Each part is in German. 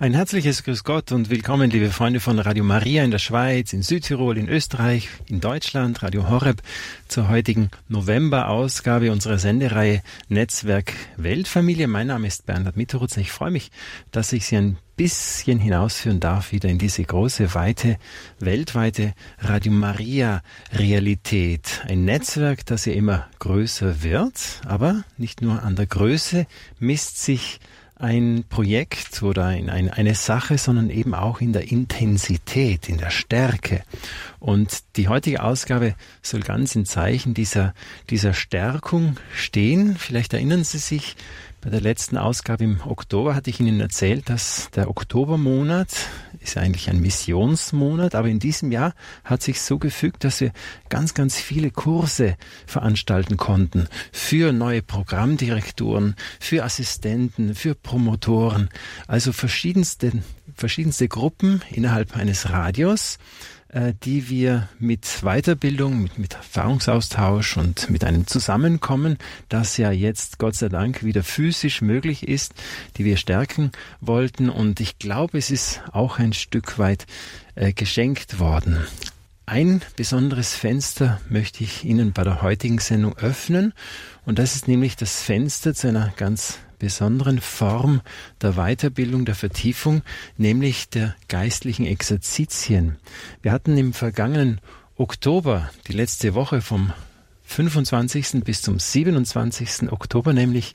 Ein herzliches Grüß Gott und willkommen, liebe Freunde von Radio Maria in der Schweiz, in Südtirol, in Österreich, in Deutschland, Radio Horeb, zur heutigen November-Ausgabe unserer Sendereihe Netzwerk Weltfamilie. Mein Name ist Bernhard Mitterutz. Ich freue mich, dass ich Sie ein bisschen hinausführen darf wieder in diese große, weite, weltweite Radio Maria Realität. Ein Netzwerk, das ja immer größer wird, aber nicht nur an der Größe misst sich ein Projekt oder ein, ein, eine Sache, sondern eben auch in der Intensität, in der Stärke. Und die heutige Ausgabe soll ganz im Zeichen dieser, dieser Stärkung stehen. Vielleicht erinnern Sie sich, bei der letzten Ausgabe im Oktober hatte ich Ihnen erzählt, dass der Oktobermonat ist eigentlich ein Missionsmonat, aber in diesem Jahr hat sich so gefügt, dass wir ganz, ganz viele Kurse veranstalten konnten für neue Programmdirektoren, für Assistenten, für Promotoren, also verschiedenste, verschiedenste Gruppen innerhalb eines Radios die wir mit Weiterbildung, mit, mit Erfahrungsaustausch und mit einem Zusammenkommen, das ja jetzt Gott sei Dank wieder physisch möglich ist, die wir stärken wollten. Und ich glaube, es ist auch ein Stück weit äh, geschenkt worden. Ein besonderes Fenster möchte ich Ihnen bei der heutigen Sendung öffnen und das ist nämlich das Fenster zu einer ganz besonderen Form der Weiterbildung, der Vertiefung, nämlich der geistlichen Exerzitien. Wir hatten im vergangenen Oktober, die letzte Woche vom 25. bis zum 27. Oktober, nämlich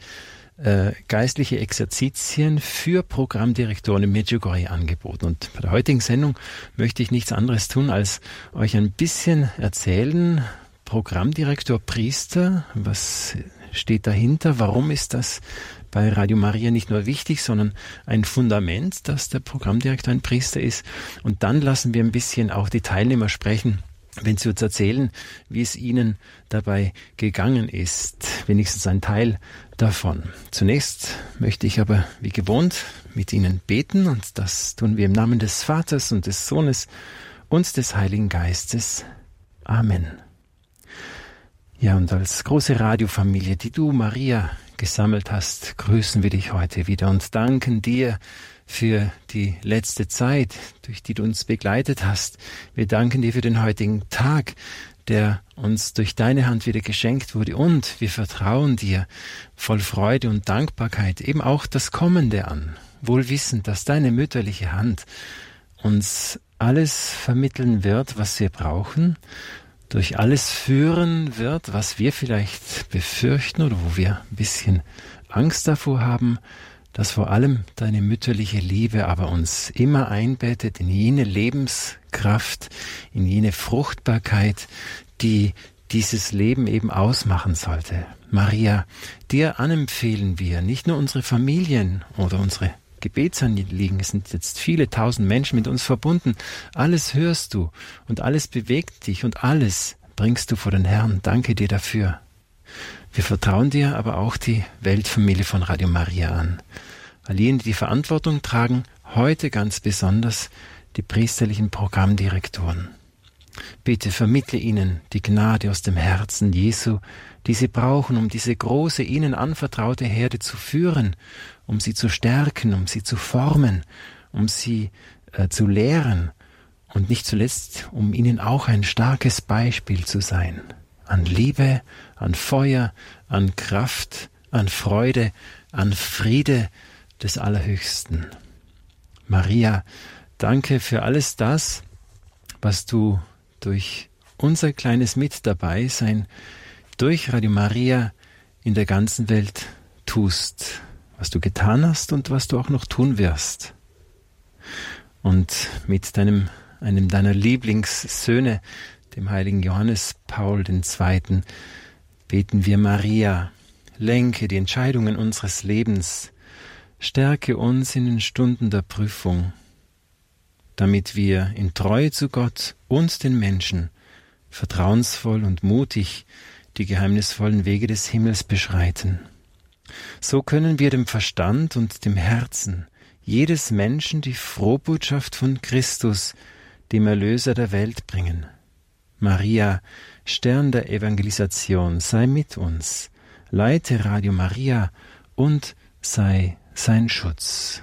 äh, geistliche Exerzitien für Programmdirektoren in Medjugorje angeboten. Und bei der heutigen Sendung möchte ich nichts anderes tun, als euch ein bisschen erzählen, Programmdirektor Priester, was steht dahinter, warum ist das bei Radio Maria nicht nur wichtig, sondern ein Fundament, dass der Programmdirektor ein Priester ist. Und dann lassen wir ein bisschen auch die Teilnehmer sprechen, wenn Sie uns erzählen, wie es Ihnen dabei gegangen ist, wenigstens ein Teil davon. Zunächst möchte ich aber, wie gewohnt, mit Ihnen beten und das tun wir im Namen des Vaters und des Sohnes und des Heiligen Geistes. Amen. Ja, und als große Radiofamilie, die du, Maria, gesammelt hast, grüßen wir dich heute wieder und danken dir für die letzte Zeit, durch die du uns begleitet hast. Wir danken dir für den heutigen Tag, der uns durch deine Hand wieder geschenkt wurde und wir vertrauen dir voll Freude und Dankbarkeit eben auch das Kommende an, wohl wissend, dass deine mütterliche Hand uns alles vermitteln wird, was wir brauchen, durch alles führen wird, was wir vielleicht befürchten oder wo wir ein bisschen Angst davor haben, dass vor allem deine mütterliche Liebe aber uns immer einbettet in jene Lebenskraft, in jene Fruchtbarkeit, die dieses Leben eben ausmachen sollte. Maria, dir anempfehlen wir nicht nur unsere Familien oder unsere Gebetsanliegen. Es sind jetzt viele tausend Menschen mit uns verbunden. Alles hörst du und alles bewegt dich und alles bringst du vor den Herrn. Danke dir dafür. Wir vertrauen dir aber auch die Weltfamilie von Radio Maria an. All jene, die Verantwortung tragen, heute ganz besonders die priesterlichen Programmdirektoren. Bitte vermittle ihnen die Gnade aus dem Herzen Jesu, die sie brauchen, um diese große ihnen anvertraute Herde zu führen, um sie zu stärken, um sie zu formen, um sie äh, zu lehren und nicht zuletzt, um ihnen auch ein starkes Beispiel zu sein. An Liebe, an Feuer, an Kraft, an Freude, an Friede des Allerhöchsten. Maria, danke für alles das, was du durch unser kleines Mit dabei sein, durch Radio Maria in der ganzen Welt tust, was du getan hast und was du auch noch tun wirst. Und mit deinem, einem deiner Lieblingssöhne, dem heiligen Johannes Paul II., beten wir Maria, lenke die Entscheidungen unseres Lebens, stärke uns in den Stunden der Prüfung, damit wir in Treue zu Gott und den Menschen vertrauensvoll und mutig die geheimnisvollen Wege des Himmels beschreiten. So können wir dem Verstand und dem Herzen jedes Menschen die Frohbotschaft von Christus, dem Erlöser der Welt, bringen. Maria, Stern der Evangelisation, sei mit uns, leite Radio Maria und sei sein Schutz.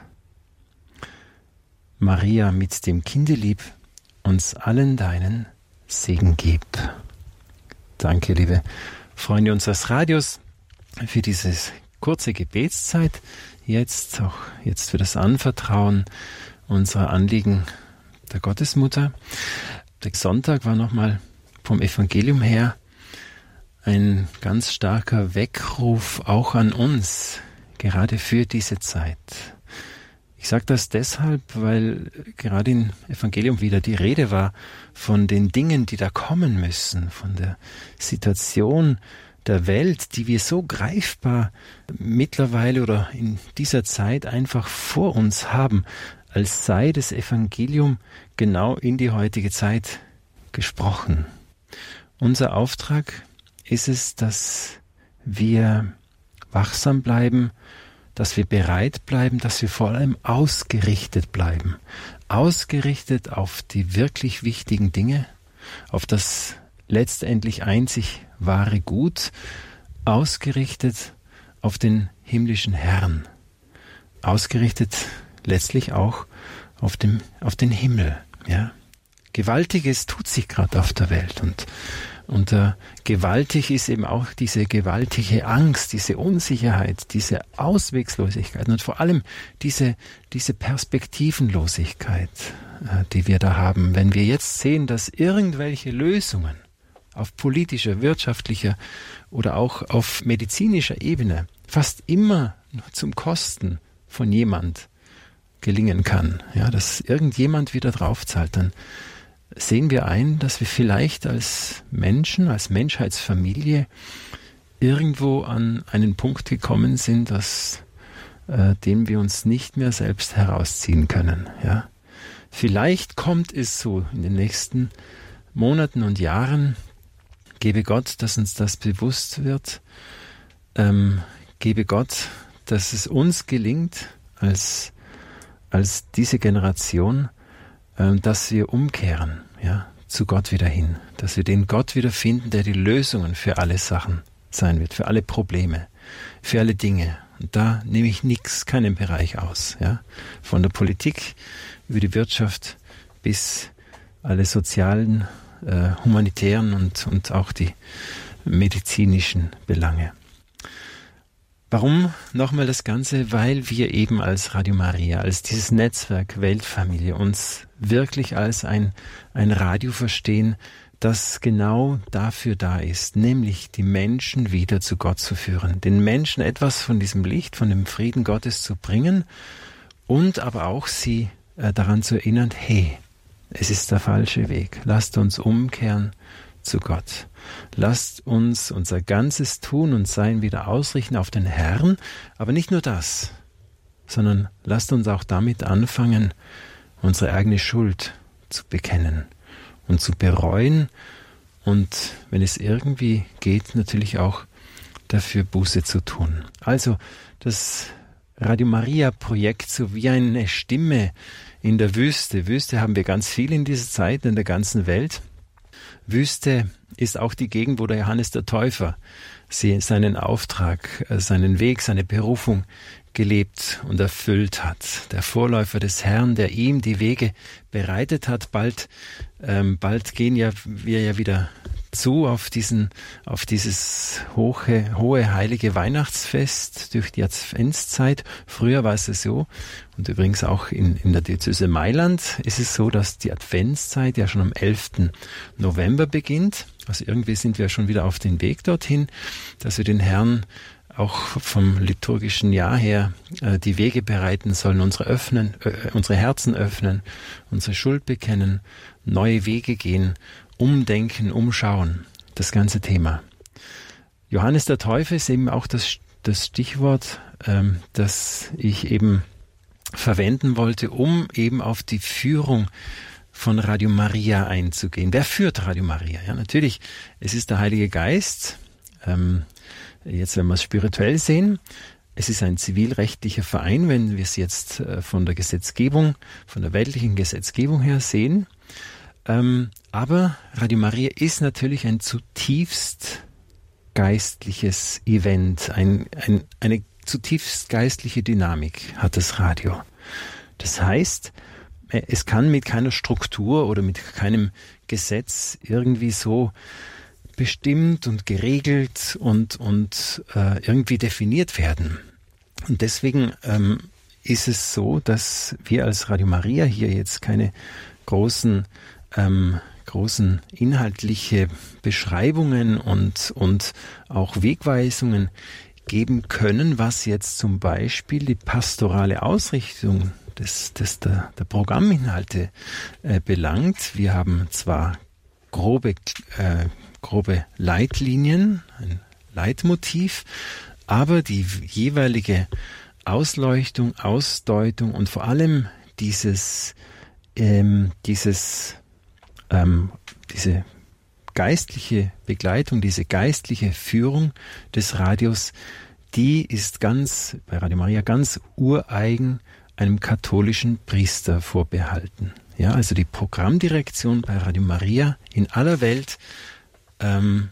Maria mit dem Kindelieb uns allen deinen Segen gib. Danke, liebe Freunde unseres Radios, für diese kurze Gebetszeit. Jetzt auch jetzt für das Anvertrauen unserer Anliegen der Gottesmutter. Der Sonntag war nochmal vom Evangelium her ein ganz starker Weckruf auch an uns, gerade für diese Zeit. Ich sage das deshalb, weil gerade im Evangelium wieder die Rede war von den Dingen, die da kommen müssen, von der Situation der Welt, die wir so greifbar mittlerweile oder in dieser Zeit einfach vor uns haben, als sei das Evangelium genau in die heutige Zeit gesprochen. Unser Auftrag ist es, dass wir wachsam bleiben, dass wir bereit bleiben, dass wir vor allem ausgerichtet bleiben. Ausgerichtet auf die wirklich wichtigen Dinge, auf das letztendlich einzig wahre Gut, ausgerichtet auf den himmlischen Herrn, ausgerichtet letztlich auch auf, dem, auf den Himmel. Ja? Gewaltiges tut sich gerade auf der Welt und und äh, gewaltig ist eben auch diese gewaltige Angst, diese Unsicherheit, diese Auswegslosigkeit und vor allem diese, diese Perspektivenlosigkeit, äh, die wir da haben. Wenn wir jetzt sehen, dass irgendwelche Lösungen auf politischer, wirtschaftlicher oder auch auf medizinischer Ebene fast immer zum Kosten von jemand gelingen kann, ja, dass irgendjemand wieder draufzahlt, dann sehen wir ein, dass wir vielleicht als Menschen, als Menschheitsfamilie irgendwo an einen Punkt gekommen sind, dass, äh, den wir uns nicht mehr selbst herausziehen können. Ja? Vielleicht kommt es so in den nächsten Monaten und Jahren, gebe Gott, dass uns das bewusst wird, ähm, gebe Gott, dass es uns gelingt, als, als diese Generation, ähm, dass wir umkehren, ja, zu Gott wieder hin, dass wir den Gott wieder finden, der die Lösungen für alle Sachen sein wird, für alle Probleme, für alle Dinge. Und da nehme ich nichts, keinen Bereich aus, ja, von der Politik über die Wirtschaft bis alle sozialen, äh, humanitären und, und auch die medizinischen Belange. Warum nochmal das Ganze? Weil wir eben als Radio Maria, als dieses Netzwerk Weltfamilie uns wirklich als ein, ein Radio verstehen, das genau dafür da ist, nämlich die Menschen wieder zu Gott zu führen, den Menschen etwas von diesem Licht, von dem Frieden Gottes zu bringen und aber auch sie äh, daran zu erinnern, hey, es ist der falsche Weg, lasst uns umkehren zu Gott. Lasst uns unser ganzes Tun und Sein wieder ausrichten auf den Herrn, aber nicht nur das, sondern lasst uns auch damit anfangen, unsere eigene Schuld zu bekennen und zu bereuen und, wenn es irgendwie geht, natürlich auch dafür Buße zu tun. Also das Radio Maria Projekt so wie eine Stimme in der Wüste. Wüste haben wir ganz viel in dieser Zeit in der ganzen Welt. Wüste ist auch die Gegend, wo der Johannes der Täufer seinen Auftrag, äh, seinen Weg, seine Berufung gelebt und erfüllt hat. Der Vorläufer des Herrn, der ihm die Wege bereitet hat. Bald, ähm, bald gehen ja wir ja wieder zu auf diesen, auf dieses hohe, hohe heilige Weihnachtsfest durch die Adventszeit. Früher war es so, und übrigens auch in, in der Diözese Mailand ist es so, dass die Adventszeit ja schon am 11. November beginnt. Also irgendwie sind wir schon wieder auf den Weg dorthin, dass wir den Herrn auch vom liturgischen Jahr her äh, die Wege bereiten sollen, unsere öffnen, äh, unsere Herzen öffnen, unsere Schuld bekennen, neue Wege gehen Umdenken, Umschauen, das ganze Thema. Johannes der Täufer ist eben auch das, das Stichwort, ähm, das ich eben verwenden wollte, um eben auf die Führung von Radio Maria einzugehen. Wer führt Radio Maria? Ja, natürlich, es ist der Heilige Geist. Ähm, jetzt, wenn wir es spirituell sehen, es ist ein zivilrechtlicher Verein, wenn wir es jetzt äh, von der Gesetzgebung, von der weltlichen Gesetzgebung her sehen. Ähm, aber Radio Maria ist natürlich ein zutiefst geistliches Event, ein, ein, eine zutiefst geistliche Dynamik hat das Radio. Das heißt, es kann mit keiner Struktur oder mit keinem Gesetz irgendwie so bestimmt und geregelt und, und äh, irgendwie definiert werden. Und deswegen ähm, ist es so, dass wir als Radio Maria hier jetzt keine großen ähm, großen inhaltliche Beschreibungen und, und auch Wegweisungen geben können, was jetzt zum Beispiel die pastorale Ausrichtung des, des, der, der Programminhalte äh, belangt. Wir haben zwar grobe, äh, grobe Leitlinien, ein Leitmotiv, aber die jeweilige Ausleuchtung, Ausdeutung und vor allem dieses, ähm, dieses, ähm, diese geistliche Begleitung, diese geistliche Führung des Radios, die ist ganz, bei Radio Maria ganz ureigen einem katholischen Priester vorbehalten. Ja, also die Programmdirektion bei Radio Maria in aller Welt ähm,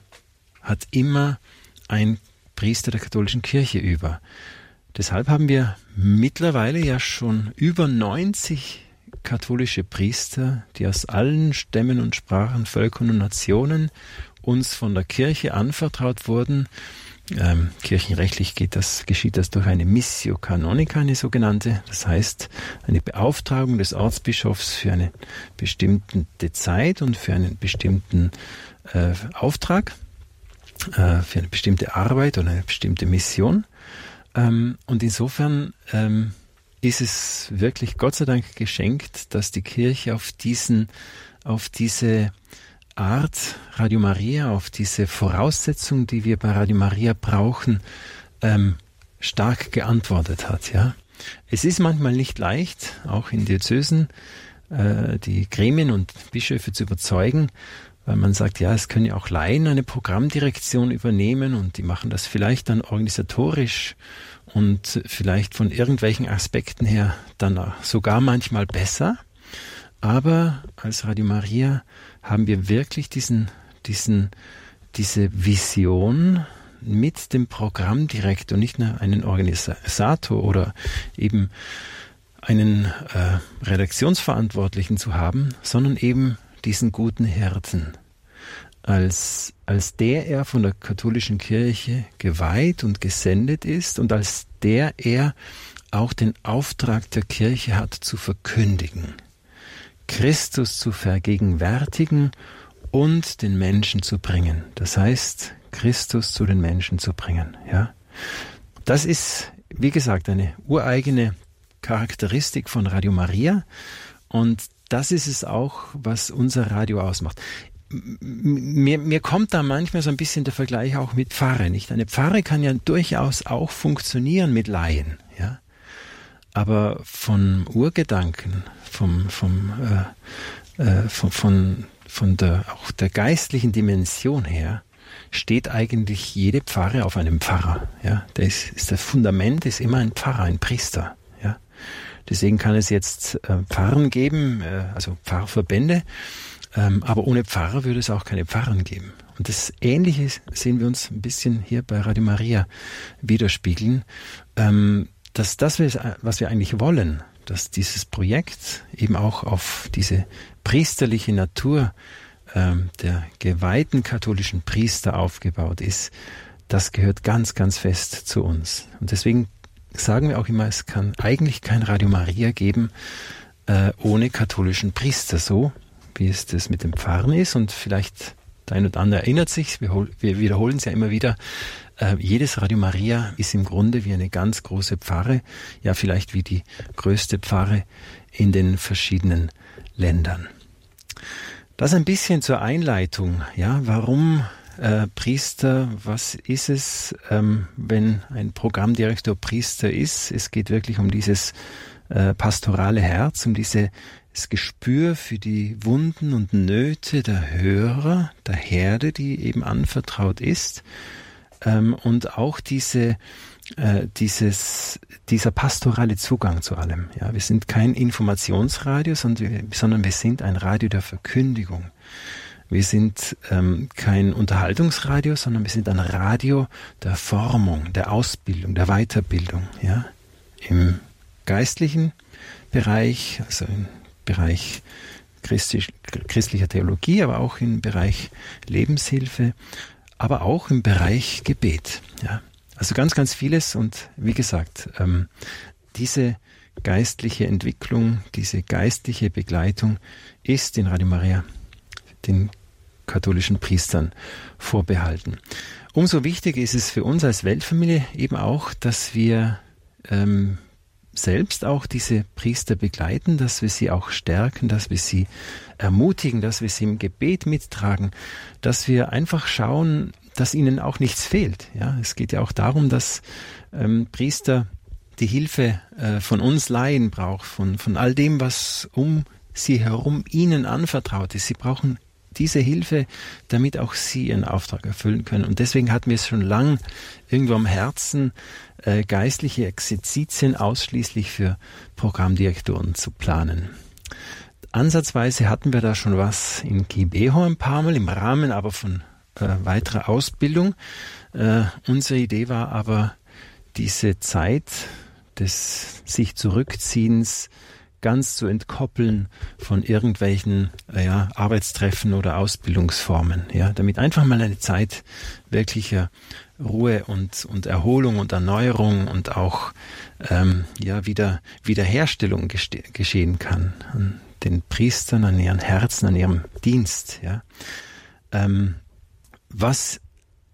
hat immer ein Priester der katholischen Kirche über. Deshalb haben wir mittlerweile ja schon über 90 katholische Priester, die aus allen Stämmen und Sprachen, Völkern und Nationen uns von der Kirche anvertraut wurden. Ähm, kirchenrechtlich geht das, geschieht das durch eine Missio Canonica, eine sogenannte, das heißt eine Beauftragung des Ortsbischofs für eine bestimmte Zeit und für einen bestimmten äh, Auftrag, äh, für eine bestimmte Arbeit oder eine bestimmte Mission. Ähm, und insofern ähm, ist es wirklich Gott sei Dank geschenkt, dass die Kirche auf diesen, auf diese Art Radio Maria, auf diese Voraussetzung, die wir bei Radio Maria brauchen, ähm, stark geantwortet hat. Ja, es ist manchmal nicht leicht, auch in Diözesen äh, die Gremien und Bischöfe zu überzeugen, weil man sagt, ja, es können ja auch Laien eine Programmdirektion übernehmen und die machen das vielleicht dann organisatorisch und vielleicht von irgendwelchen Aspekten her dann sogar manchmal besser. Aber als Radio Maria haben wir wirklich diesen, diesen, diese Vision mit dem Programmdirektor, nicht nur einen Organisator oder eben einen äh, Redaktionsverantwortlichen zu haben, sondern eben diesen guten Hirten, als, als der er von der katholischen Kirche geweiht und gesendet ist und als der er auch den Auftrag der Kirche hat zu verkündigen, Christus zu vergegenwärtigen und den Menschen zu bringen. Das heißt, Christus zu den Menschen zu bringen, ja. Das ist, wie gesagt, eine ureigene Charakteristik von Radio Maria und das ist es auch, was unser Radio ausmacht mir, mir kommt da manchmal so ein bisschen der Vergleich auch mit Pfarre, nicht? Eine Pfarre kann ja durchaus auch funktionieren mit Laien, ja. Aber von Urgedanken, vom, vom, äh, äh, von, von, von der, auch der geistlichen Dimension her, steht eigentlich jede Pfarre auf einem Pfarrer, ja. Das ist, ist das Fundament ist immer ein Pfarrer, ein Priester, ja. Deswegen kann es jetzt äh, Pfarren geben, äh, also Pfarrverbände, ähm, aber ohne Pfarrer würde es auch keine Pfarren geben. Und das Ähnliche sehen wir uns ein bisschen hier bei Radio Maria widerspiegeln, ähm, dass das, was wir eigentlich wollen, dass dieses Projekt eben auch auf diese priesterliche Natur ähm, der geweihten katholischen Priester aufgebaut ist, das gehört ganz, ganz fest zu uns. Und deswegen sagen wir auch immer, es kann eigentlich kein Radio Maria geben äh, ohne katholischen Priester. So wie es das mit dem Pfarren ist und vielleicht der ein oder andere erinnert sich, wir, wir wiederholen es ja immer wieder, äh, jedes Radio Maria ist im Grunde wie eine ganz große Pfarre, ja vielleicht wie die größte Pfarre in den verschiedenen Ländern. Das ein bisschen zur Einleitung, ja, warum äh, Priester, was ist es, ähm, wenn ein Programmdirektor Priester ist? Es geht wirklich um dieses äh, pastorale Herz, um diese das Gespür für die Wunden und Nöte der Hörer, der Herde, die eben anvertraut ist, ähm, und auch diese, äh, dieses, dieser pastorale Zugang zu allem. Ja, wir sind kein Informationsradio, sondern wir, sondern wir sind ein Radio der Verkündigung. Wir sind ähm, kein Unterhaltungsradio, sondern wir sind ein Radio der Formung, der Ausbildung, der Weiterbildung. Ja, im geistlichen Bereich, also in Bereich christlich, christlicher Theologie, aber auch im Bereich Lebenshilfe, aber auch im Bereich Gebet. Ja. Also ganz, ganz vieles und wie gesagt, ähm, diese geistliche Entwicklung, diese geistliche Begleitung ist in Radio Maria den katholischen Priestern vorbehalten. Umso wichtiger ist es für uns als Weltfamilie eben auch, dass wir ähm, selbst auch diese Priester begleiten, dass wir sie auch stärken, dass wir sie ermutigen, dass wir sie im Gebet mittragen, dass wir einfach schauen, dass ihnen auch nichts fehlt. Ja, es geht ja auch darum, dass ähm, Priester die Hilfe äh, von uns Laien braucht, von, von all dem, was um sie herum ihnen anvertraut ist. Sie brauchen diese Hilfe, damit auch sie ihren Auftrag erfüllen können. Und deswegen hatten wir es schon lang irgendwo am Herzen, äh, geistliche Exerzitien ausschließlich für Programmdirektoren zu planen. Ansatzweise hatten wir da schon was in Kibeho ein paar Mal, im Rahmen aber von äh, weitere Ausbildung. Äh, unsere Idee war aber, diese Zeit des sich Zurückziehens ganz zu entkoppeln von irgendwelchen äh, ja, Arbeitstreffen oder Ausbildungsformen, ja, damit einfach mal eine Zeit wirklicher Ruhe und, und Erholung und Erneuerung und auch ähm, ja, wieder Wiederherstellung geschehen kann an den Priestern, an ihren Herzen, an ihrem Dienst. Ja. Ähm, was,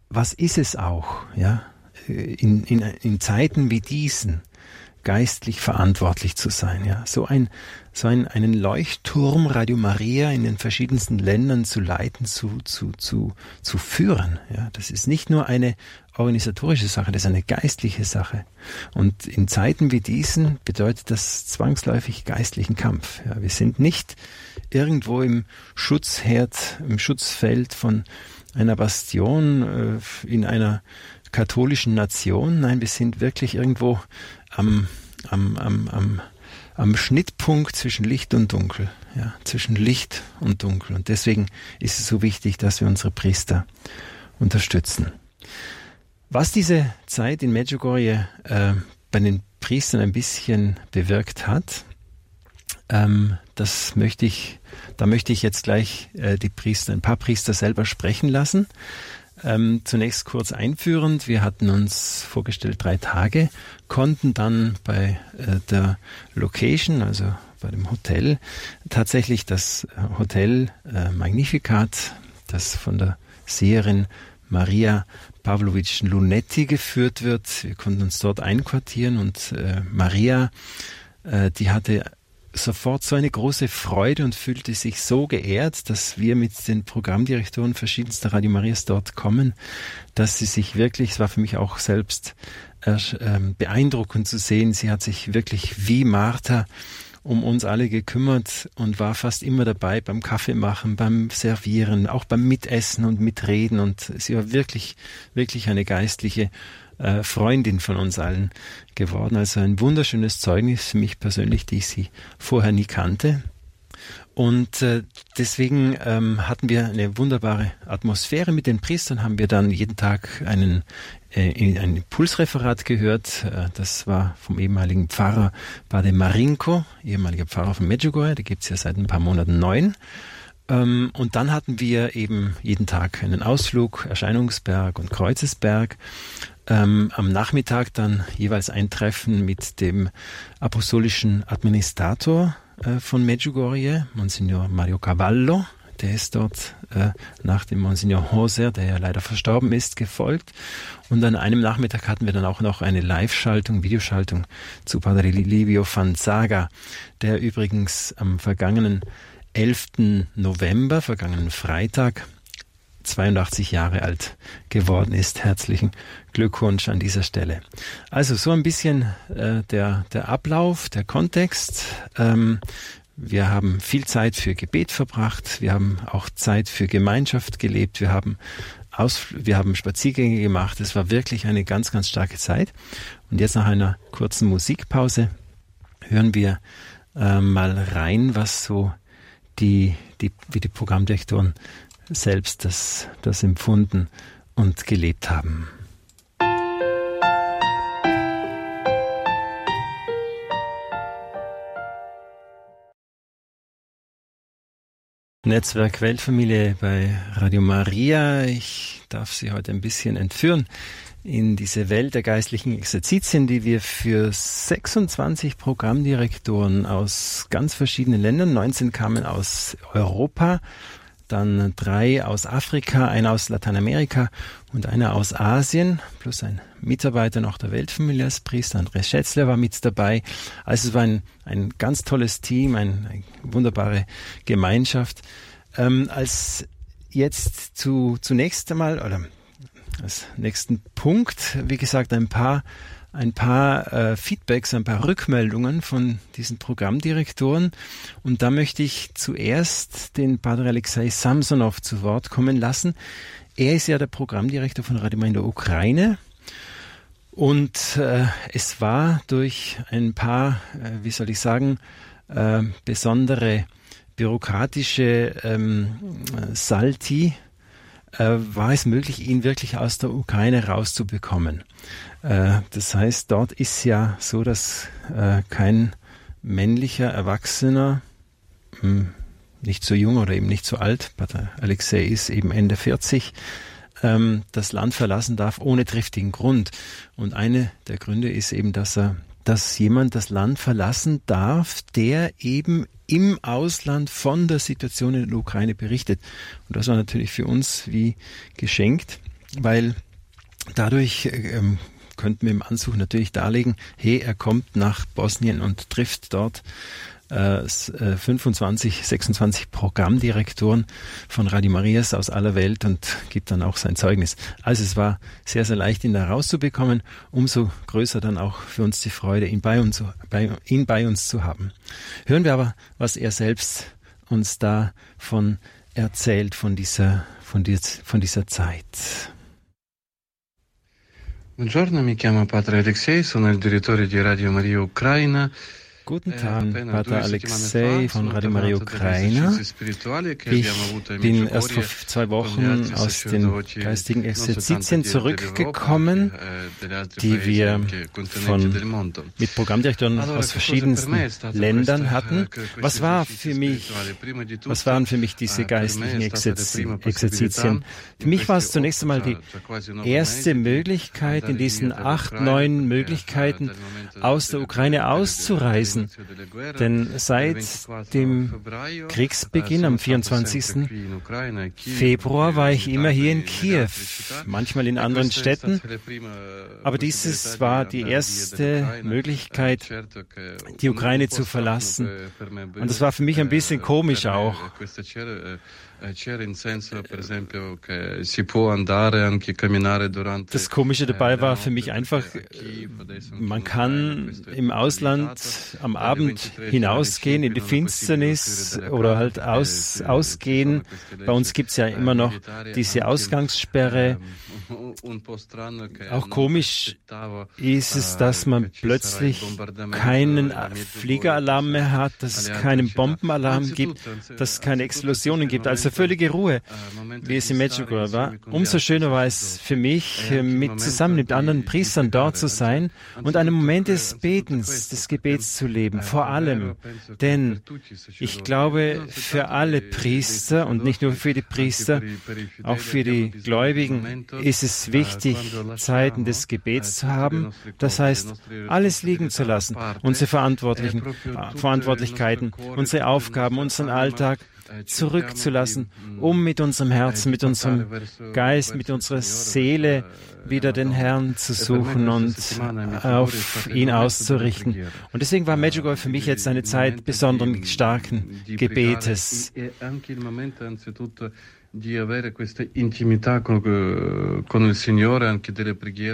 was ist es auch, ja, in, in, in Zeiten wie diesen geistlich verantwortlich zu sein, ja, so ein, so ein, einen Leuchtturm Radio Maria in den verschiedensten Ländern zu leiten, zu, zu, zu, zu führen, ja, das ist nicht nur eine organisatorische Sache, das ist eine geistliche Sache. Und in Zeiten wie diesen bedeutet das zwangsläufig geistlichen Kampf. Ja, wir sind nicht irgendwo im Schutzherd, im Schutzfeld von einer Bastion äh, in einer katholischen Nation. Nein, wir sind wirklich irgendwo am, am, am, am, am Schnittpunkt zwischen Licht und Dunkel, ja, zwischen Licht und Dunkel. Und deswegen ist es so wichtig, dass wir unsere Priester unterstützen. Was diese Zeit in Medjugorje äh, bei den Priestern ein bisschen bewirkt hat, ähm, das möchte ich, da möchte ich jetzt gleich äh, die Priester, ein paar Priester selber sprechen lassen. Ähm, zunächst kurz einführend. Wir hatten uns vorgestellt drei Tage, konnten dann bei äh, der Location, also bei dem Hotel, tatsächlich das äh, Hotel äh, Magnificat, das von der Seherin Maria Pavlovic Lunetti geführt wird. Wir konnten uns dort einquartieren und äh, Maria, äh, die hatte sofort so eine große Freude und fühlte sich so geehrt, dass wir mit den Programmdirektoren verschiedenster Radio Marias dort kommen, dass sie sich wirklich, es war für mich auch selbst äh, beeindruckend zu sehen, sie hat sich wirklich wie Martha um uns alle gekümmert und war fast immer dabei beim Kaffeemachen, beim Servieren, auch beim Mitessen und Mitreden und sie war wirklich, wirklich eine geistliche äh, Freundin von uns allen geworden. Also ein wunderschönes Zeugnis für mich persönlich, die ich sie vorher nie kannte. Und äh, deswegen ähm, hatten wir eine wunderbare Atmosphäre mit den Priestern, haben wir dann jeden Tag einen äh, ein Impulsreferat gehört. Das war vom ehemaligen Pfarrer Bade Marinko, ehemaliger Pfarrer von Medjugorje, da gibt's ja seit ein paar Monaten neun. Ähm, und dann hatten wir eben jeden Tag einen Ausflug, Erscheinungsberg und Kreuzesberg ähm, am Nachmittag dann jeweils ein Treffen mit dem apostolischen Administrator äh, von Medjugorje, Monsignor Mario Cavallo. Der ist dort äh, nach dem Monsignor Hoser, der ja leider verstorben ist, gefolgt. Und an einem Nachmittag hatten wir dann auch noch eine Live-Schaltung, Videoschaltung zu Padre Livio Fanzaga, der übrigens am vergangenen 11. November, vergangenen Freitag, 82 Jahre alt geworden ist. Herzlichen Glückwunsch an dieser Stelle. Also so ein bisschen äh, der, der Ablauf, der Kontext. Ähm, wir haben viel Zeit für Gebet verbracht. Wir haben auch Zeit für Gemeinschaft gelebt. Wir haben Aus, wir haben Spaziergänge gemacht. Es war wirklich eine ganz, ganz starke Zeit. Und jetzt nach einer kurzen Musikpause hören wir äh, mal rein, was so die, die, wie die Programmdirektoren selbst das, das empfunden und gelebt haben. Netzwerk Weltfamilie bei Radio Maria. Ich darf Sie heute ein bisschen entführen in diese Welt der geistlichen Exerzitien, die wir für 26 Programmdirektoren aus ganz verschiedenen Ländern, 19 kamen aus Europa, dann drei aus Afrika, einer aus Lateinamerika und einer aus Asien, plus ein Mitarbeiter noch der Weltfamilie als Priester, Andreas Schätzler war mit dabei. Also es war ein, ein ganz tolles Team, ein, eine wunderbare Gemeinschaft. Ähm, als jetzt zu, zunächst einmal, oder als nächsten Punkt, wie gesagt, ein paar ein paar äh, Feedbacks, ein paar Rückmeldungen von diesen Programmdirektoren. Und da möchte ich zuerst den Pater Alexei Samsonov zu Wort kommen lassen. Er ist ja der Programmdirektor von Radio in der Ukraine. Und äh, es war durch ein paar, äh, wie soll ich sagen, äh, besondere bürokratische ähm, Salti, äh, war es möglich, ihn wirklich aus der Ukraine rauszubekommen. Äh, das heißt, dort ist ja so, dass äh, kein männlicher Erwachsener, hm, nicht so jung oder eben nicht so alt, Pater Alexei ist eben Ende 40, ähm, das Land verlassen darf ohne triftigen Grund. Und eine der Gründe ist eben, dass er dass jemand das Land verlassen darf, der eben im Ausland von der Situation in der Ukraine berichtet. Und das war natürlich für uns wie geschenkt, weil dadurch ähm, könnten wir im Anzug natürlich darlegen, hey, er kommt nach Bosnien und trifft dort äh, 25, 26 äh, Programmdirektoren von Radio Marias aus aller Welt und gibt dann auch sein Zeugnis. Also es war sehr, sehr leicht, ihn da rauszubekommen. Umso größer dann auch für uns die Freude, ihn bei uns, bei, ihn bei uns zu haben. Hören wir aber, was er selbst uns davon erzählt, von dieser, von, die, von dieser Zeit. Buongiorno, mi chiamo Padre Alexei, sono il direttore di Radio Maria Ucraina. Guten äh, Tag, Pater Alexei von Radio Maria Ukraina. Ich bin erst vor zwei Wochen aus den geistigen Exerzitien zurückgekommen, äh, die wir von, mit Programmdirektoren aus verschiedensten Ländern hatten. Was war für mich, was waren für mich diese geistlichen Exerzitien? Für mich war es zunächst einmal die erste Möglichkeit, in diesen acht, neun Möglichkeiten aus der Ukraine auszureisen gewesen. Denn seit dem Kriegsbeginn am 24. Februar war ich immer hier in Kiew, manchmal in anderen Städten. Aber dieses war die erste Möglichkeit, die Ukraine zu verlassen. Und das war für mich ein bisschen komisch auch. Das Komische dabei war für mich einfach, man kann im Ausland am Abend hinausgehen in die Finsternis oder halt aus, ausgehen. Bei uns gibt es ja immer noch diese Ausgangssperre. Auch komisch ist es, dass man plötzlich keinen Fliegeralarm mehr hat, dass es keinen Bombenalarm gibt, dass es keine Explosionen gibt. Also völlige Ruhe, wie es in Medjugorje war. Umso schöner war es für mich, mit, zusammen mit anderen Priestern dort zu sein und einen Moment des Betens, des Gebets zu leben. Vor allem, denn ich glaube, für alle Priester und nicht nur für die Priester, auch für die Gläubigen ist es wichtig, Zeiten des Gebets zu haben. Das heißt, alles liegen zu lassen, unsere Verantwortlichen, Verantwortlichkeiten, unsere Aufgaben, unseren Alltag zurückzulassen, um mit unserem Herzen, mit unserem Geist, mit unserer Seele wieder den Herrn zu suchen und auf ihn auszurichten. Und deswegen war Medjugorje für mich jetzt eine Zeit besonderen starken Gebetes.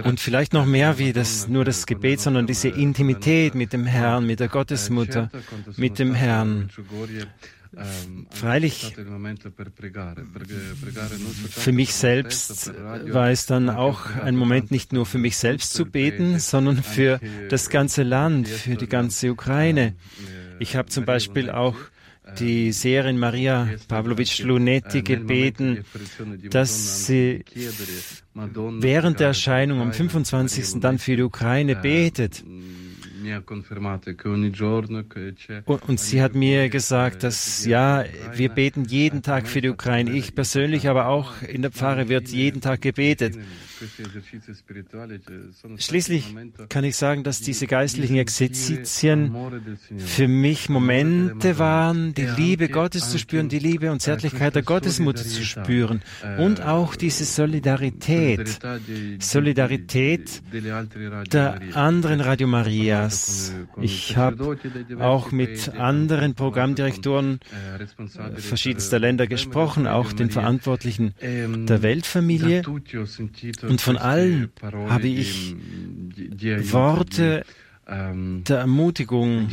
Und vielleicht noch mehr wie das, nur das Gebet, sondern diese Intimität mit dem Herrn, mit der Gottesmutter, mit dem Herrn. Ähm, Freilich, für mich selbst war es dann auch ein Moment, nicht nur für mich selbst zu beten, sondern für das ganze Land, für die ganze Ukraine. Ich habe zum Beispiel auch die Seherin Maria Pavlovich Lunetti gebeten, dass sie während der Erscheinung am 25. dann für die Ukraine betet. Und sie hat mir gesagt, dass ja, wir beten jeden Tag für die Ukraine. Ich persönlich, aber auch in der Pfarre wird jeden Tag gebetet. Schließlich kann ich sagen, dass diese geistlichen Exerzitien für mich Momente waren, die Liebe Gottes zu spüren, die Liebe und Zärtlichkeit der Gottesmutter zu spüren und auch diese Solidarität, Solidarität der anderen Radio Marias. Ich habe auch mit anderen Programmdirektoren verschiedenster Länder gesprochen, auch den Verantwortlichen der Weltfamilie. Und von allen habe ich Worte der Ermutigung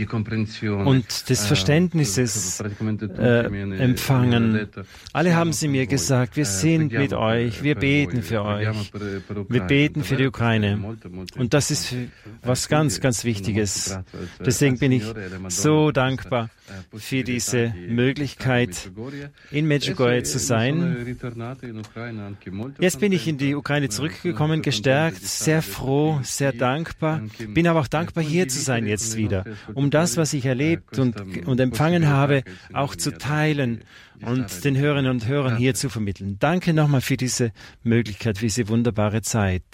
und des äh, Verständnisses äh, empfangen. Alle haben sie mir gesagt, wir äh, sind mit euch, wir beten für euch, wir beten für die Ukraine. Und das ist was ganz, ganz Wichtiges. Deswegen bin ich so dankbar für diese Möglichkeit, in Medjugorje zu sein. Jetzt bin ich in die Ukraine zurückgekommen, gestärkt, sehr froh, sehr dankbar, bin aber auch dankbar, hier zu sein jetzt wieder, um das, was ich erlebt und, und empfangen habe, auch zu teilen und den Hörerinnen und Hörern hier zu vermitteln. Danke nochmal für diese Möglichkeit, für diese wunderbare Zeit.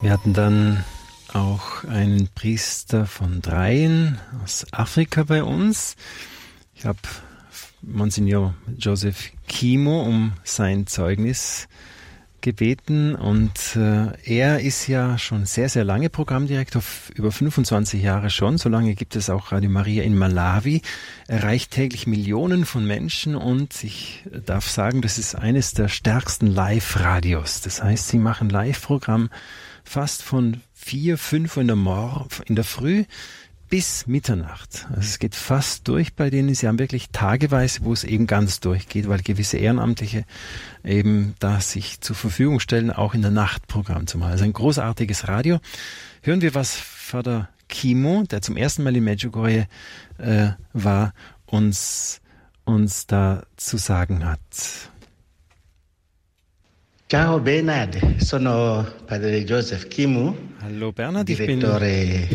Wir hatten dann auch einen Priester von Dreien aus Afrika bei uns. Ich habe Monsignor Joseph Kimo um sein Zeugnis gebeten und äh, er ist ja schon sehr, sehr lange Programmdirektor, über 25 Jahre schon. So lange gibt es auch Radio Maria in Malawi, erreicht täglich Millionen von Menschen und ich darf sagen, das ist eines der stärksten Live-Radios. Das heißt, sie machen Live-Programm fast von vier, fünf in der, Mor in der Früh bis Mitternacht. Also es geht fast durch bei denen. Sie haben wirklich tageweise, wo es eben ganz durchgeht, weil gewisse Ehrenamtliche eben da sich zur Verfügung stellen, auch in der Nacht Programm zu machen. Also ein großartiges Radio. Hören wir, was Vater Kimo, der zum ersten Mal in Medjugorje äh, war, uns, uns da zu sagen hat. Ciao Bernard, sono Padre Joseph Kimu. Hallo Bernard, ich bin Padre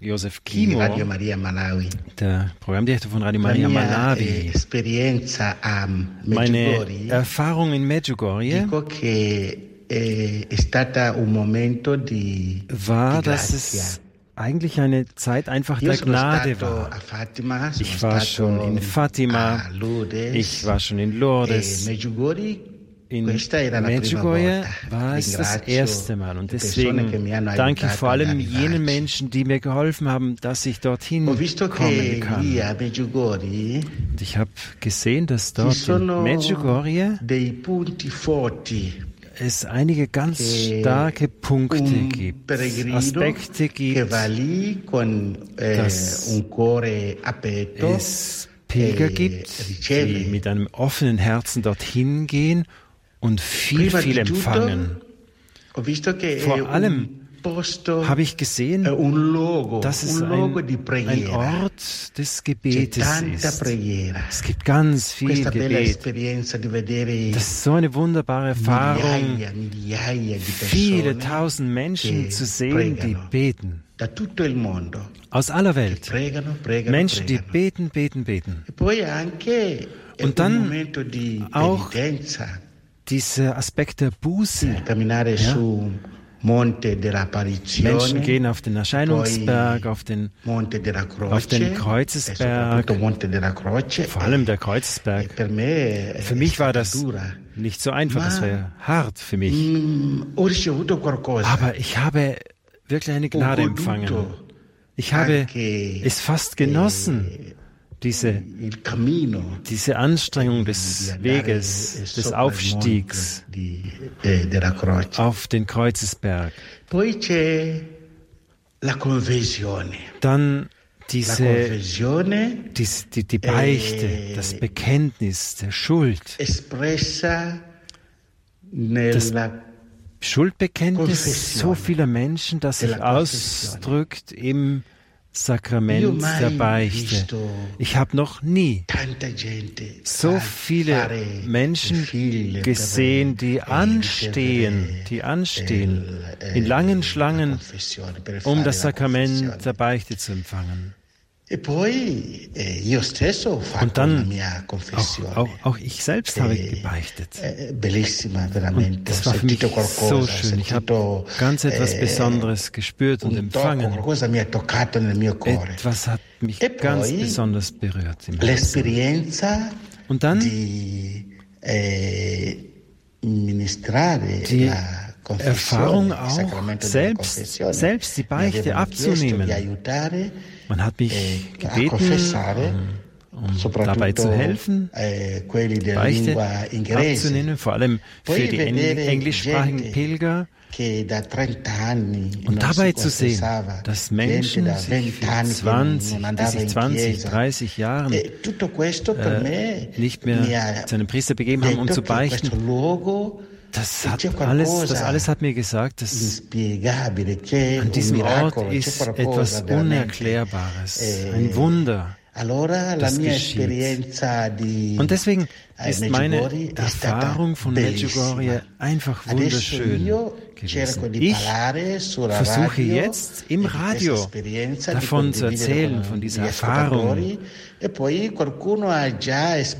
Joseph Kimu, Radio Maria Malawi. der Programmdirektor von Radio Maria Malawi. A Meine Erfahrung in Medjugorje di war, dass es eigentlich eine Zeit einfach der Gnade war. Ich war schon in Fatima, ich war schon in Lourdes. In Medjugorje war es das erste Mal. Und deswegen danke ich vor allem jenen Menschen, die mir geholfen haben, dass ich dorthin kommen kann. Und ich habe gesehen, dass dort in Medjugorje es einige ganz starke Punkte gibt, Aspekte gibt, eh, dass es Pilger eh, gibt, die mit einem offenen Herzen dorthin gehen und viel, viel empfangen. Vor allem habe ich gesehen, dass es ein, ein Ort des Gebetes ist. Es gibt ganz viel Gebet. Das ist so eine wunderbare Erfahrung, viele tausend Menschen zu sehen, die beten. Aus aller Welt. Menschen, die beten, beten, beten. Und dann auch dieser Aspekt der Buße. Ja? Menschen gehen auf den Erscheinungsberg, auf den, auf den Kreuzesberg, vor allem der Kreuzesberg. Für mich war das nicht so einfach, das war hart für mich. Mm, Aber ich habe wirklich eine Gnade empfangen. Ich habe es fast genossen diese, diese Anstrengung des Weges, des Aufstiegs auf den Kreuzesberg. Dann diese, diese die, die Beichte, das Bekenntnis der Schuld. Das Schuldbekenntnis so vieler Menschen, das sich ausdrückt im Sakrament der Beichte. Ich habe noch nie so viele Menschen gesehen, die anstehen, die anstehen in langen Schlangen, um das Sakrament der Beichte zu empfangen. E eh, Und dann, auch, auch, auch ich selbst habe gebeichtet. Und das war für mich so schön. Ich habe ganz etwas eh, Besonderes gespürt und empfangen. Etwas hat mich e ganz besonders berührt im Herzen. Und dann die Erfahrung auch, selbst, selbst die Beichte abzunehmen. Man hat mich eh, gebeten, um, dabei zu helfen, eh, die Beichte abzunehmen, vor allem für die englischsprachigen Pilger. Und dabei zu sehen, dass Menschen sich für 20, die sich 20, 30 Jahren e äh, nicht mehr zu einem Priester begeben haben, um zu beichten, das hat alles, das alles hat mir gesagt, dass an diesem Ort ist etwas Unerklärbares, eh, ein Wunder. Und deswegen ist meine Erfahrung von Medjugorje einfach wunderschön gewesen. Ich versuche jetzt im Radio davon zu erzählen, von dieser Erfahrung e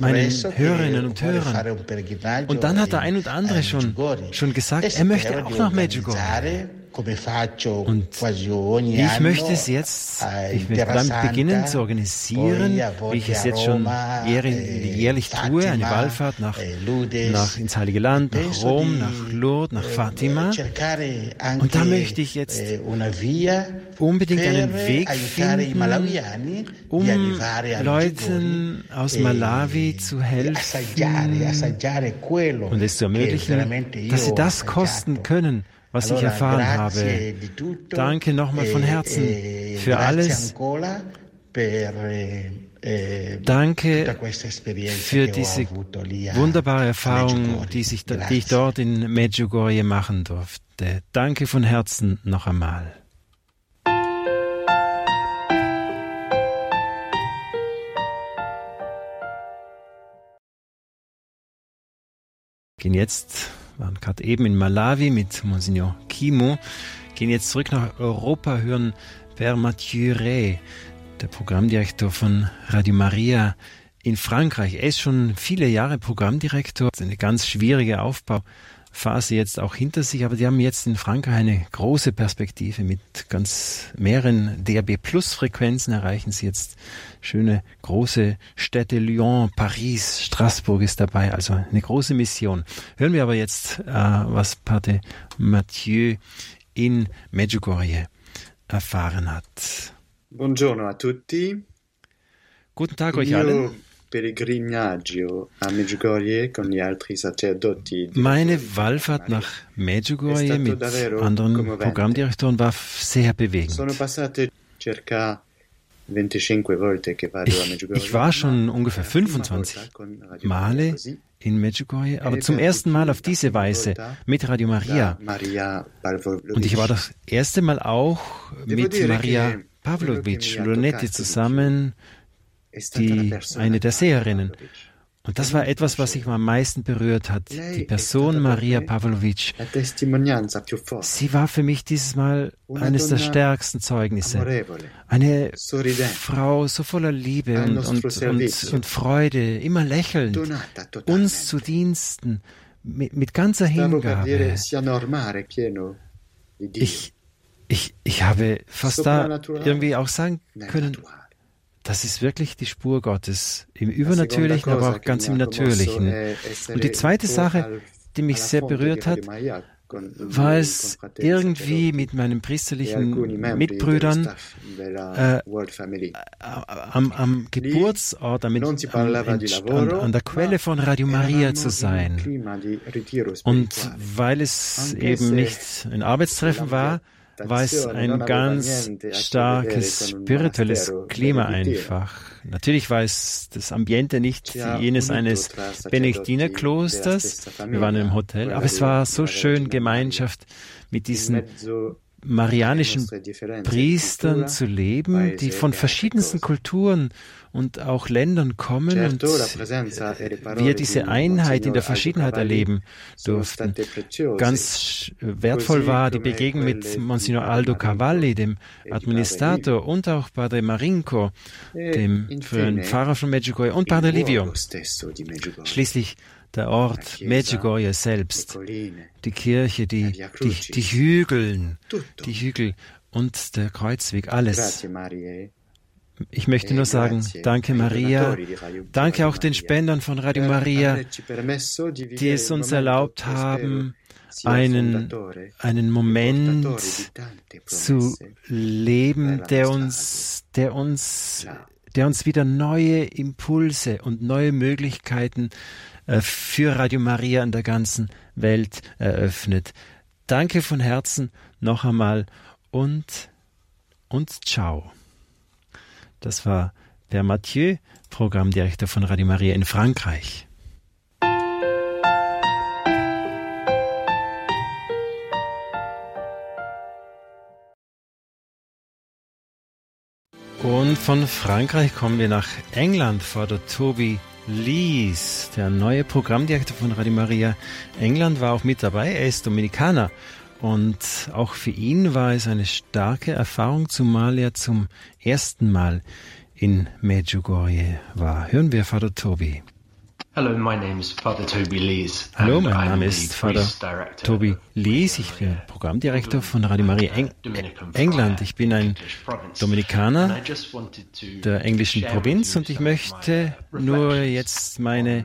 meinen Hörerinnen und Hörern. Und dann hat der ein und andere schon, schon gesagt, er möchte auch nach Medjugorje. Und ich möchte es jetzt, ich möchte damit beginnen zu organisieren, wie ich es jetzt schon jährlich, eh, jährlich tue, eine Wallfahrt nach, eh, nach ins Heilige Land, nach Rom, nach Lourdes, nach eh, Fatima. Und da möchte ich jetzt unbedingt einen Weg finden, um Leuten aus Malawi zu helfen. und es zu ermöglichen, dass sie das kosten können, was ich erfahren habe. Danke nochmal von Herzen e für alles. Eh, eh, Danke für diese wunderbare Erfahrung, die, sich, die ich dort in Medjugorje machen durfte. Danke von Herzen noch einmal. Gehen jetzt waren gerade eben in Malawi mit Monsignor Kimo, gehen jetzt zurück nach Europa, hören Père Mathieu Ray, der Programmdirektor von Radio Maria in Frankreich. Er ist schon viele Jahre Programmdirektor, eine ganz schwierige Aufbau. Phase jetzt auch hinter sich, aber die haben jetzt in Frankreich eine große Perspektive mit ganz mehreren DAB Plus Frequenzen erreichen sie jetzt schöne große Städte Lyon, Paris, Straßburg ist dabei, also eine große Mission. Hören wir aber jetzt, äh, was Pate Mathieu in Medjugorje erfahren hat. Buongiorno a tutti. Guten Tag euch allen pellegrinaggio a Medjugorje con gli altri sacerdoti. Meine Wallfahrt nach Medjugorje mit anderen Programmdirektoren war sehr bewegend. Sono passate circa 25 volte che vado a Medjugorje. Ich war schon ungefähr 25 Male in Medjugorje, aber zum ersten Mal auf diese Weise mit Radio Maria. Und ich war das erste Mal auch mit Maria Pavlovic Lunetti zusammen die, eine der Seherinnen. Und das war etwas, was sich am meisten berührt hat. Die Person Maria Pavlovic. Sie war für mich dieses Mal eines der stärksten Zeugnisse. Eine Frau so voller Liebe und, und, und, und Freude, immer lächelnd, uns zu Diensten, mit, mit ganzer Hingabe. Ich, ich, ich habe fast da irgendwie auch sagen können, das ist wirklich die Spur Gottes im Übernatürlichen, aber auch ganz im Natürlichen. Und die zweite Sache, die mich sehr berührt hat, war es irgendwie mit meinen priesterlichen Mitbrüdern äh, am, am, Geburtsort, am, am, an, an, der Quelle von Radio Maria zu sein. Und weil es eben nicht ein Arbeitstreffen war, war es ein ganz starkes spirituelles Klima einfach. Natürlich war es das Ambiente nicht jenes eines Benediktinerklosters. Wir waren im Hotel, aber es war so schön Gemeinschaft mit diesen marianischen Priestern zu leben, die von verschiedensten Kulturen und auch Ländern kommen und wir diese Einheit in der Verschiedenheit erleben durften. Ganz wertvoll war die Begegnung mit Monsignor Aldo Cavalli, dem Administrator, und auch Padre Marinko, e dem früheren Pfarrer von Medjugorje, und Padre Livio. Schließlich der Ort Medjugorje selbst, die Kirche, die, die, die Hügeln, die Hügel und der Kreuzweg, alles. Ich möchte nur sagen, danke Maria, danke auch den Spendern von Radio Maria, die es uns erlaubt haben, einen, einen Moment zu leben, der uns, der uns, der uns wieder neue Impulse und neue Möglichkeiten äh, für Radio Maria in der ganzen Welt eröffnet. Danke von Herzen noch einmal und, und ciao. Das war Per Mathieu, Programmdirektor von Radio Maria in Frankreich. Und von Frankreich kommen wir nach England vor der Tobi Lees, der neue Programmdirektor von Radio Maria England, war auch mit dabei. Er ist Dominikaner und auch für ihn war es eine starke Erfahrung, zumal er zum ersten Mal in Medjugorje war. Hören wir Vater Tobi. Hello, my name is Father Toby Lees. Hallo, mein Name ist Vater Toby Lees. Ich bin Programmdirektor von Radio Maria Eng England. Ich bin ein Dominikaner der englischen Provinz und ich möchte nur jetzt meine,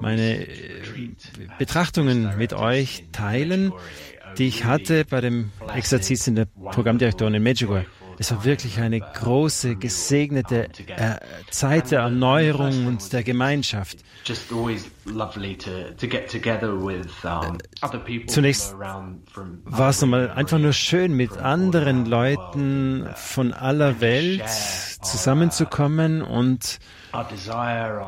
meine äh, Betrachtungen mit euch teilen, die ich hatte bei dem Exerzit in der Programmdirektorin in Medjugorje. Es war wirklich eine große, gesegnete äh, Zeit der Erneuerung und der Gemeinschaft. Zunächst war es nochmal einfach nur schön, mit anderen Leuten von aller Welt zusammenzukommen und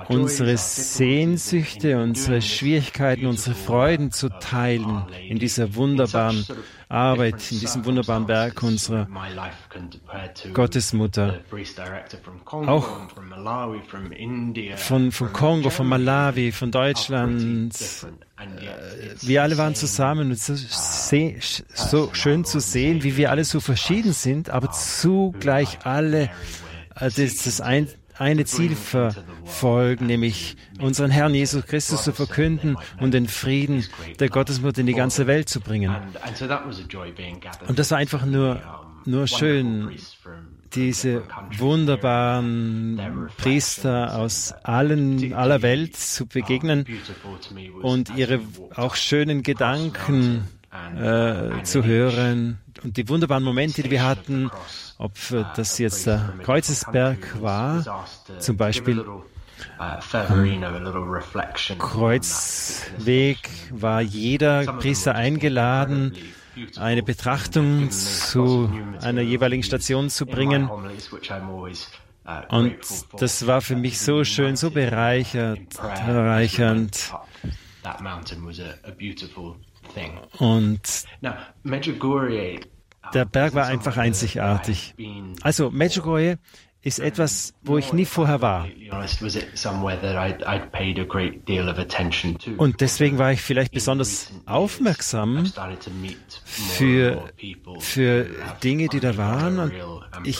unsere Sehnsüchte, unsere Schwierigkeiten, unsere Freuden zu teilen in dieser wunderbaren Arbeit, in diesem wunderbaren Werk unserer Gottesmutter. Auch von, von Kongo, von Malawi, von Deutschland. Äh, wir alle waren zusammen und so, so schön zu sehen, wie wir alle so verschieden sind, aber zugleich alle äh, das, das ein, eine Ziel verfolgen, nämlich unseren Herrn Jesus Christus zu verkünden und den Frieden der Gottesmutter in die ganze Welt zu bringen. Und das war einfach nur, nur schön, diese wunderbaren Priester aus allen, aller Welt zu begegnen und ihre auch schönen Gedanken äh, zu hören und die wunderbaren Momente, die wir hatten, ob das jetzt der Kreuzesberg war, zum Beispiel Kreuzweg war jeder Priester eingeladen, eine Betrachtung zu einer jeweiligen Station zu bringen. Und das war für mich so schön, so bereichernd. Und der Berg war einfach einzigartig. Also Medjugorje ist etwas, wo ich nie vorher war. Und deswegen war ich vielleicht besonders aufmerksam für, für Dinge, die da waren. Und ich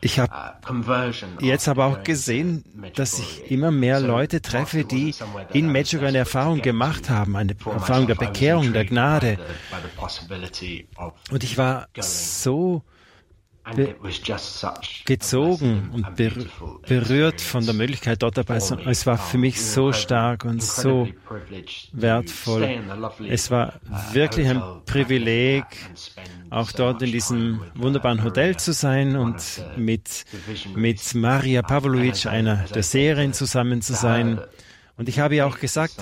ich habe uh, jetzt aber auch gesehen, dass ich immer mehr Leute treffe, die in Medjugorje eine Erfahrung gemacht haben, eine Erfahrung der Bekehrung, der Gnade. Und ich war so gezogen und berührt von der Möglichkeit, dort dabei zu sein. Es war für mich so stark und so wertvoll. Es war wirklich ein Privileg, auch dort in diesem wunderbaren Hotel zu sein und mit, mit Maria Pavlovic, einer der Serien, zusammen zu sein. Und ich habe ihr auch gesagt,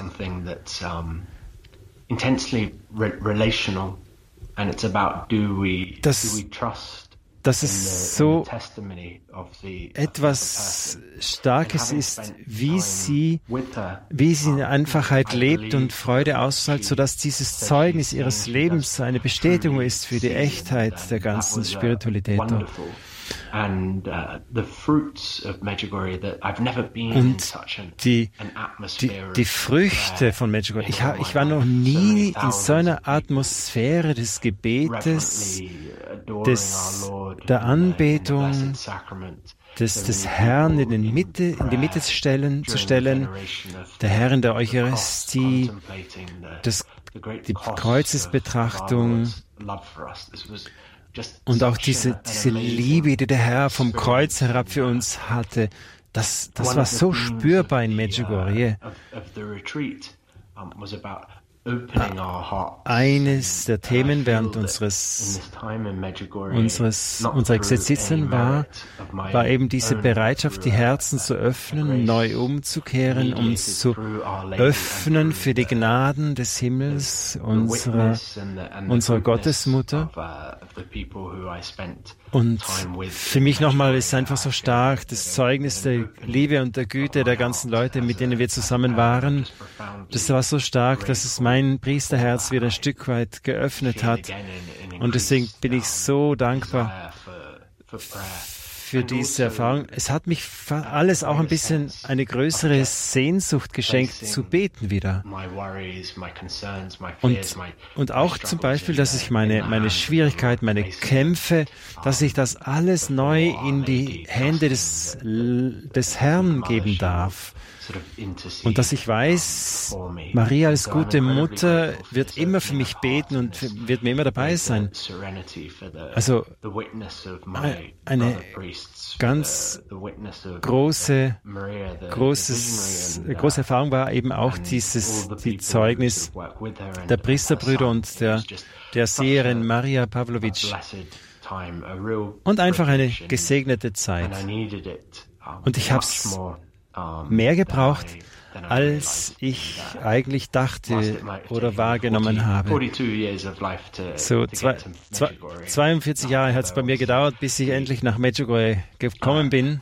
intensely dass es so etwas Starkes ist, wie sie, wie sie in Einfachheit lebt und Freude ausstrahlt, sodass dieses Zeugnis ihres Lebens eine Bestätigung ist für die Echtheit der ganzen Spiritualität. Und die, die, die Früchte von Medjugorje, ich, ich war noch nie in so einer Atmosphäre des Gebetes, des, der Anbetung, des, des Herrn in, den Mitte, in die Mitte stellen, zu stellen, der Herr in der Eucharistie, das, die Kreuzesbetrachtung, und auch diese, diese Liebe, die der Herr vom Kreuz herab für uns hatte, das, das war so spürbar in Medjugorje. Eines der Themen während unseres, unseres, unserer Exerzitien war, war eben diese Bereitschaft, die Herzen zu öffnen, neu umzukehren, uns zu öffnen für die Gnaden des Himmels unserer, unserer Gottesmutter. Und für mich nochmal ist einfach so stark das Zeugnis der Liebe und der Güte der ganzen Leute, mit denen wir zusammen waren. Das war so stark, dass es mein Priesterherz wieder ein Stück weit geöffnet hat. Und deswegen bin ich so dankbar für diese Erfahrung. Es hat mich alles auch ein bisschen eine größere Sehnsucht geschenkt, zu beten wieder. Und, und auch zum Beispiel, dass ich meine, meine Schwierigkeiten, meine Kämpfe, dass ich das alles neu in die Hände des, des Herrn geben darf. Und dass ich weiß, Maria als gute Mutter wird immer für mich beten und wird mir immer dabei sein. Also eine ganz große, großes, große Erfahrung war eben auch dieses, die Zeugnis der Priesterbrüder und der, der Seherin Maria Pavlovic. Und einfach eine gesegnete Zeit. Und ich habe es mehr gebraucht, als ich eigentlich dachte oder wahrgenommen habe. So zwei, zwei, 42 Jahre hat es bei mir gedauert, bis ich endlich nach Medjugorje gekommen bin.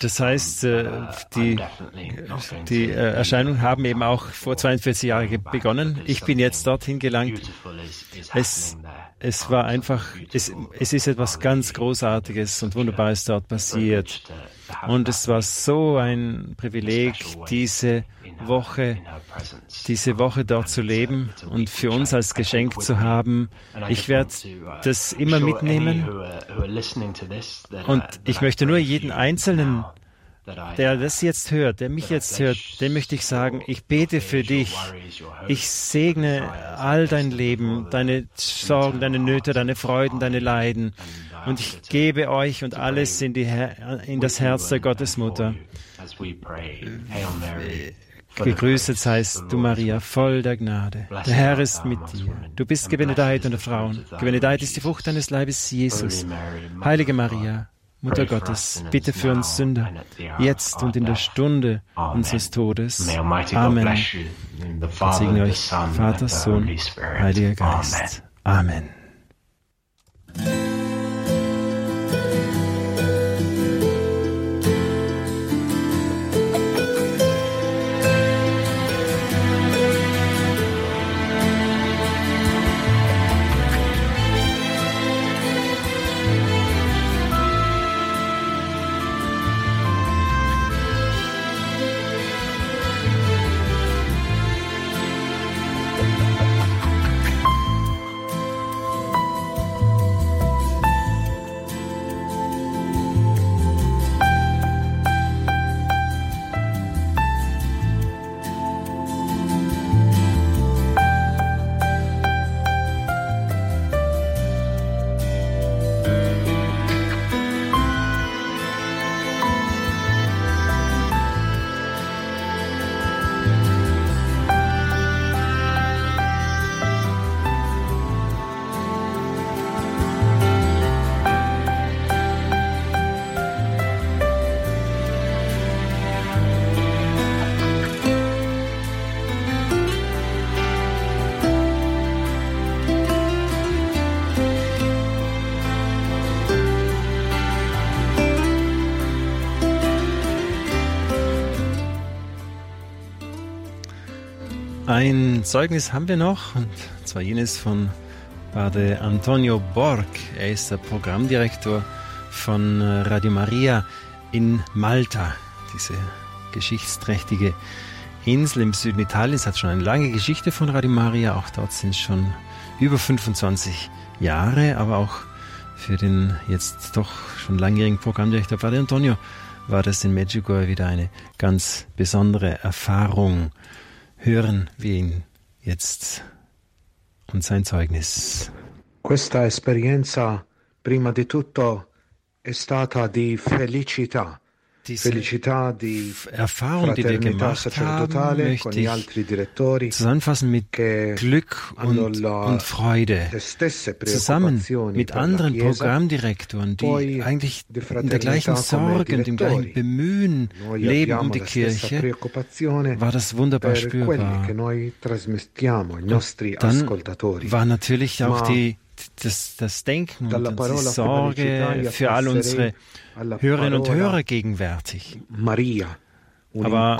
Das heißt, uh, die, die äh, Erscheinungen haben eben auch vor 42 Jahren begonnen. Ich bin jetzt dorthin gelangt. Es, es war einfach, es, es ist etwas ganz Großartiges und Wunderbares dort passiert. Und es war so ein Privileg, diese Woche, diese Woche dort zu leben und für uns als Geschenk zu haben. Ich werde das immer mitnehmen. Und ich möchte nur jeden Einzelnen der das jetzt hört, der mich jetzt hört, dem möchte ich sagen, ich bete für dich. Ich segne all dein Leben, deine Sorgen, deine Nöte, deine Freuden, deine Leiden. Und ich gebe euch und alles in, in das Herz der Gottesmutter. Gegrüßet seist du, Maria, voll der Gnade. Der Herr ist mit dir. Du bist gebenedeit unter Frauen. Gebenedeit ist die Frucht deines Leibes, Jesus. Heilige Maria, Mutter Gottes, bitte für uns Sünder, jetzt und in der Stunde unseres Todes. Amen. Und segne euch Vater, Sohn, Heiliger Geist. Amen. Ein Zeugnis haben wir noch, und zwar jenes von Padre Antonio Borg. Er ist der Programmdirektor von äh, Radio Maria in Malta, diese geschichtsträchtige Insel im Süden Italiens. Hat schon eine lange Geschichte von Radio Maria, auch dort sind es schon über 25 Jahre, aber auch für den jetzt doch schon langjährigen Programmdirektor Padre Antonio war das in Medjugorje wieder eine ganz besondere Erfahrung hören wir ihn jetzt und sein Zeugnis. Questa esperienza prima di tutto è stata di felicità diese Erfahrung, die wir gemacht haben, möchte ich zusammenfassen mit Glück und, und Freude. Zusammen mit anderen Programmdirektoren, die eigentlich in der gleichen Sorge und im gleichen Bemühen leben um die Kirche, war das wunderbar spürbar. Und dann war natürlich auch die das, das Denken und die Sorge für all unsere Hörerinnen und Hörer gegenwärtig. Aber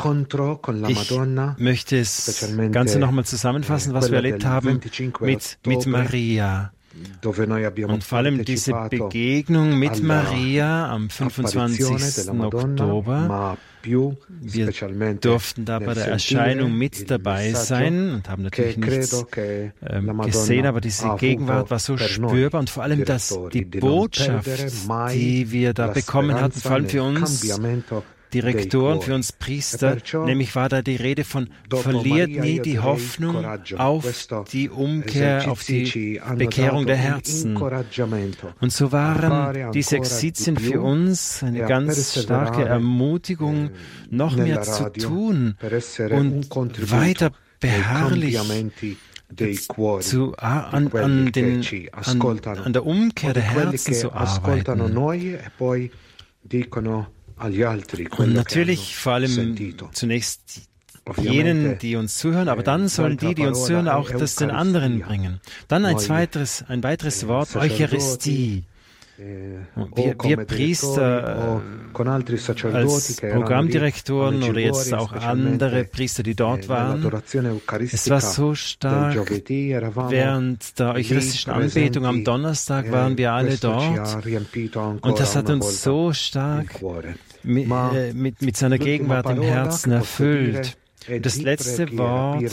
ich möchte es Ganze nochmal zusammenfassen, was wir erlebt haben mit, mit Maria. Und vor allem diese Begegnung mit Maria am 25. Oktober. Wir durften da bei der Erscheinung mit dabei sein und haben natürlich nichts ähm, gesehen, aber diese Gegenwart war so spürbar und vor allem das, die Botschaft, die wir da bekommen hatten, vor allem für uns Direktoren, für uns Priester, nämlich war da die Rede von verliert nie die Hoffnung auf die Umkehr, auf die Bekehrung der Herzen. Und so waren diese Exizien für uns eine ganz starke Ermutigung, noch mehr zu tun und weiter beharrlich zu, an, an, den, an, an der Umkehr der Herzen zu arbeiten. Und natürlich vor allem zunächst jenen, die uns zuhören, aber dann sollen die, die uns zuhören, auch das den anderen bringen. Dann ein weiteres, ein weiteres Wort, Eucharistie. Wir, wir Priester als Programmdirektoren oder jetzt auch andere Priester, die dort waren, es war so stark, während der eucharistischen Anbetung am Donnerstag waren wir alle dort. und das hat uns so stark mit, mit, mit seiner Gegenwart im Herzen erfüllt. Das letzte Wort,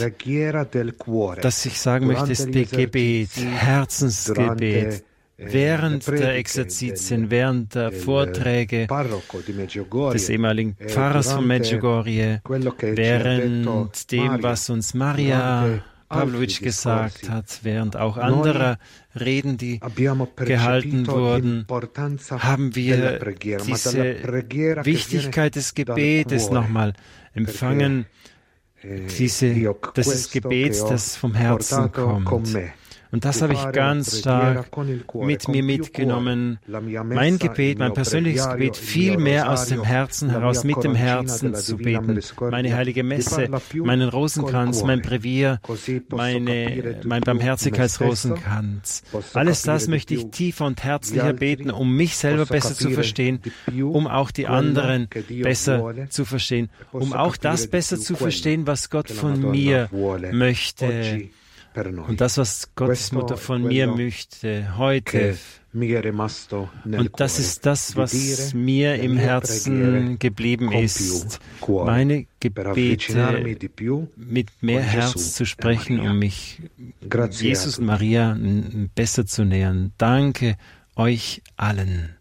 das ich sagen möchte, ist Gebet, Herzensgebet während der Exerzitien, während der Vorträge des ehemaligen Pfarrers von Medjugorje, während dem, was uns Maria Pavlovic gesagt hat, während auch anderer Reden, die gehalten wurden, haben wir diese Wichtigkeit des Gebetes nochmal empfangen, diese, das Gebet, das vom Herzen kommt. Und das habe ich ganz stark mit mir mitgenommen. Mein Gebet, mein persönliches Gebet, viel mehr aus dem Herzen heraus, mit dem Herzen zu beten. Meine heilige Messe, meinen Rosenkranz, mein Brevier, meine, mein Barmherzigkeitsrosenkranz. Alles das möchte ich tiefer und herzlicher beten, um mich selber besser zu verstehen, um auch die anderen besser zu verstehen, um auch das besser zu verstehen, was Gott von mir möchte. Und das, was Gottes Mutter von mir möchte heute, und das ist das, was mir im Herzen geblieben ist, meine Gebete mit mehr Herz zu sprechen, um mich Jesus und Maria besser zu nähern. Danke euch allen.